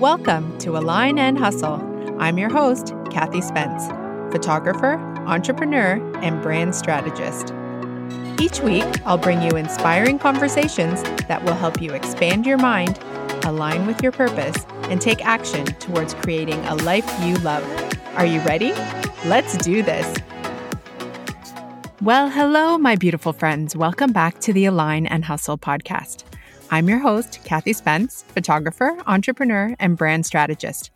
Welcome to Align and Hustle. I'm your host, Kathy Spence, photographer, entrepreneur, and brand strategist. Each week, I'll bring you inspiring conversations that will help you expand your mind, align with your purpose, and take action towards creating a life you love. Are you ready? Let's do this. Well, hello, my beautiful friends. Welcome back to the Align and Hustle podcast. I'm your host, Kathy Spence, photographer, entrepreneur, and brand strategist.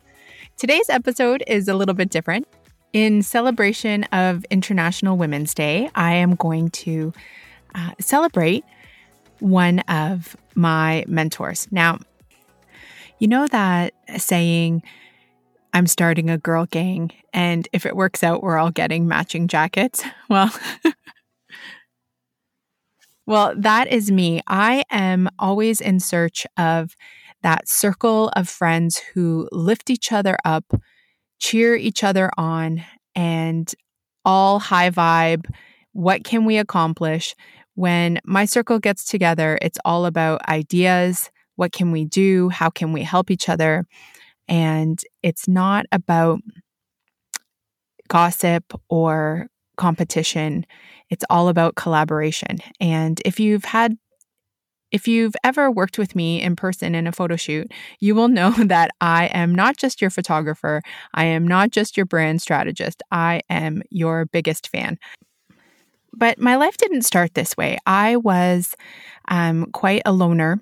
Today's episode is a little bit different. In celebration of International Women's Day, I am going to uh, celebrate one of my mentors. Now, you know that saying, I'm starting a girl gang, and if it works out, we're all getting matching jackets? Well, Well, that is me. I am always in search of that circle of friends who lift each other up, cheer each other on, and all high vibe. What can we accomplish? When my circle gets together, it's all about ideas. What can we do? How can we help each other? And it's not about gossip or competition. It's all about collaboration. And if you've had if you've ever worked with me in person in a photo shoot, you will know that I am not just your photographer. I am not just your brand strategist. I am your biggest fan. But my life didn't start this way. I was um, quite a loner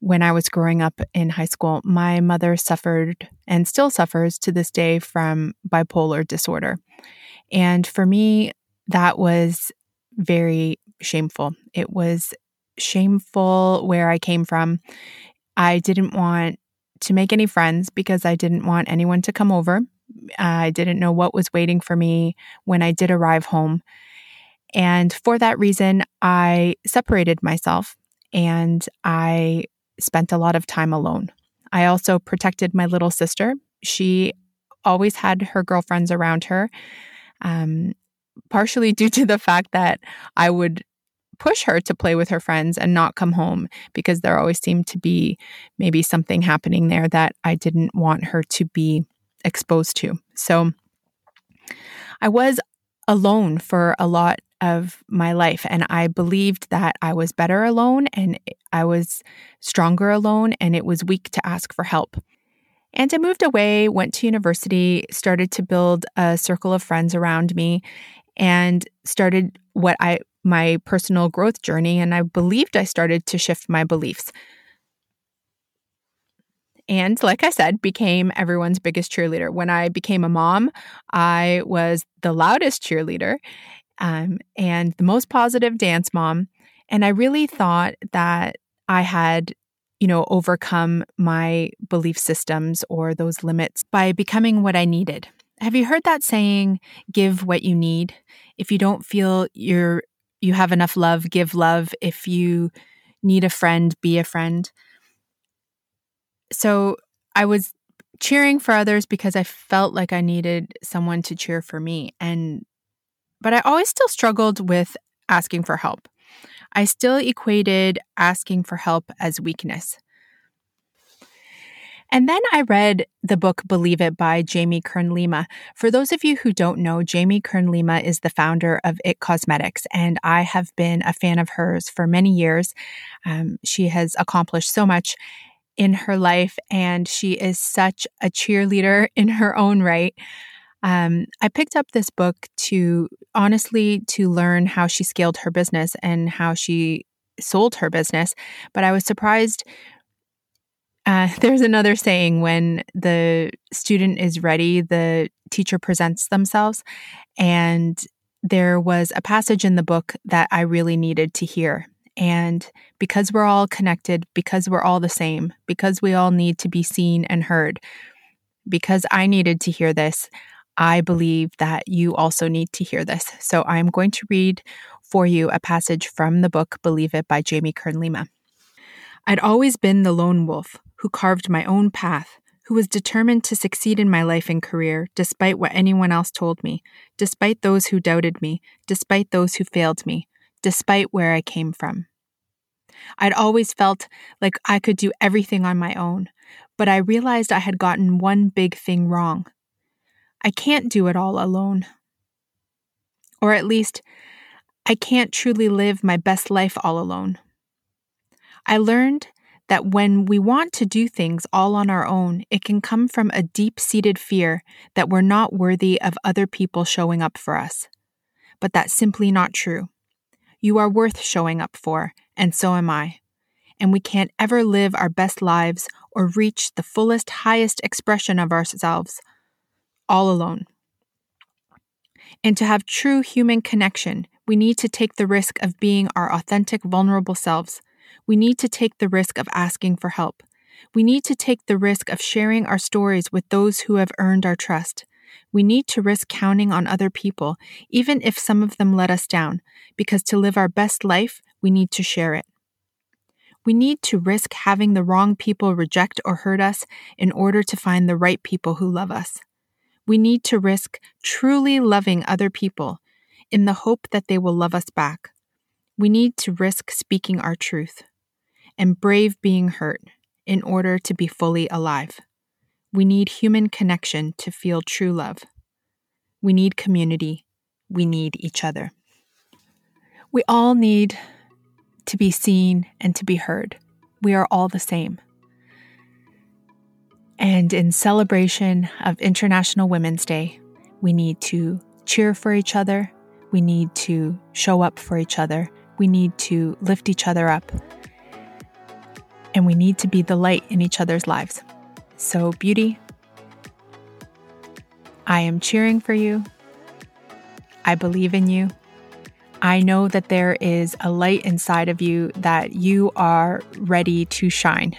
when I was growing up in high school. My mother suffered and still suffers to this day from bipolar disorder. And for me, that was very shameful. It was shameful where I came from. I didn't want to make any friends because I didn't want anyone to come over. I didn't know what was waiting for me when I did arrive home. And for that reason, I separated myself and I spent a lot of time alone. I also protected my little sister. She always had her girlfriends around her um, partially due to the fact that I would push her to play with her friends and not come home because there always seemed to be maybe something happening there that I didn't want her to be exposed to. So I was alone for a lot of my life and I believed that I was better alone and I was stronger alone and it was weak to ask for help. And I moved away, went to university, started to build a circle of friends around me, and started what I my personal growth journey and I believed I started to shift my beliefs. And like I said, became everyone's biggest cheerleader. When I became a mom, I was the loudest cheerleader um, and the most positive dance mom. And I really thought that I had you know, overcome my belief systems or those limits by becoming what I needed. Have you heard that saying, give what you need? If you don't feel you're you have enough love, give love. If you need a friend, be a friend. So I was cheering for others because I felt like I needed someone to cheer for me. And but I always still struggled with asking for help. I still equated asking for help as weakness. And then I read the book Believe It by Jamie Kern Lima. For those of you who don't know, Jamie Kern Lima is the founder of It Cosmetics, and I have been a fan of hers for many years. Um, she has accomplished so much in her life, and she is such a cheerleader in her own right. Um, I picked up this book to honestly to learn how she scaled her business and how she sold her business, but I was surprised. Uh, there's another saying when the student is ready, the teacher presents themselves. And there was a passage in the book that I really needed to hear. And because we're all connected, because we're all the same, because we all need to be seen and heard, because I needed to hear this, I believe that you also need to hear this. So I'm going to read for you a passage from the book Believe It by Jamie Kern Lima. I'd always been the lone wolf who carved my own path, who was determined to succeed in my life and career despite what anyone else told me, despite those who doubted me, despite those who failed me, despite where I came from. I'd always felt like I could do everything on my own, but I realized I had gotten one big thing wrong. I can't do it all alone. Or at least, I can't truly live my best life all alone. I learned that when we want to do things all on our own, it can come from a deep seated fear that we're not worthy of other people showing up for us. But that's simply not true. You are worth showing up for, and so am I. And we can't ever live our best lives or reach the fullest, highest expression of ourselves all alone. And to have true human connection, we need to take the risk of being our authentic, vulnerable selves. We need to take the risk of asking for help. We need to take the risk of sharing our stories with those who have earned our trust. We need to risk counting on other people, even if some of them let us down, because to live our best life, we need to share it. We need to risk having the wrong people reject or hurt us in order to find the right people who love us. We need to risk truly loving other people in the hope that they will love us back. We need to risk speaking our truth and brave being hurt in order to be fully alive. We need human connection to feel true love. We need community. We need each other. We all need to be seen and to be heard. We are all the same. And in celebration of International Women's Day, we need to cheer for each other. We need to show up for each other. We need to lift each other up. And we need to be the light in each other's lives. So, beauty, I am cheering for you. I believe in you. I know that there is a light inside of you that you are ready to shine.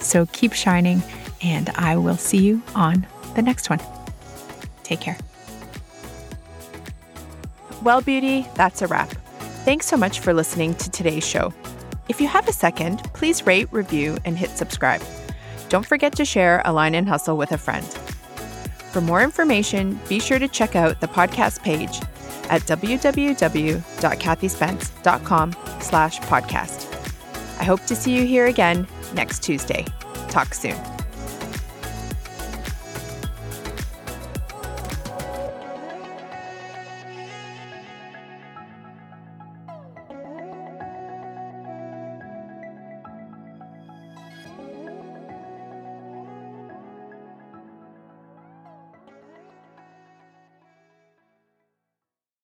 So keep shining, and I will see you on the next one. Take care. Well, beauty, that's a wrap. Thanks so much for listening to today's show. If you have a second, please rate, review, and hit subscribe. Don't forget to share Align and Hustle with a friend. For more information, be sure to check out the podcast page at www.kathyspence.com slash podcast. I hope to see you here again next Tuesday. Talk soon.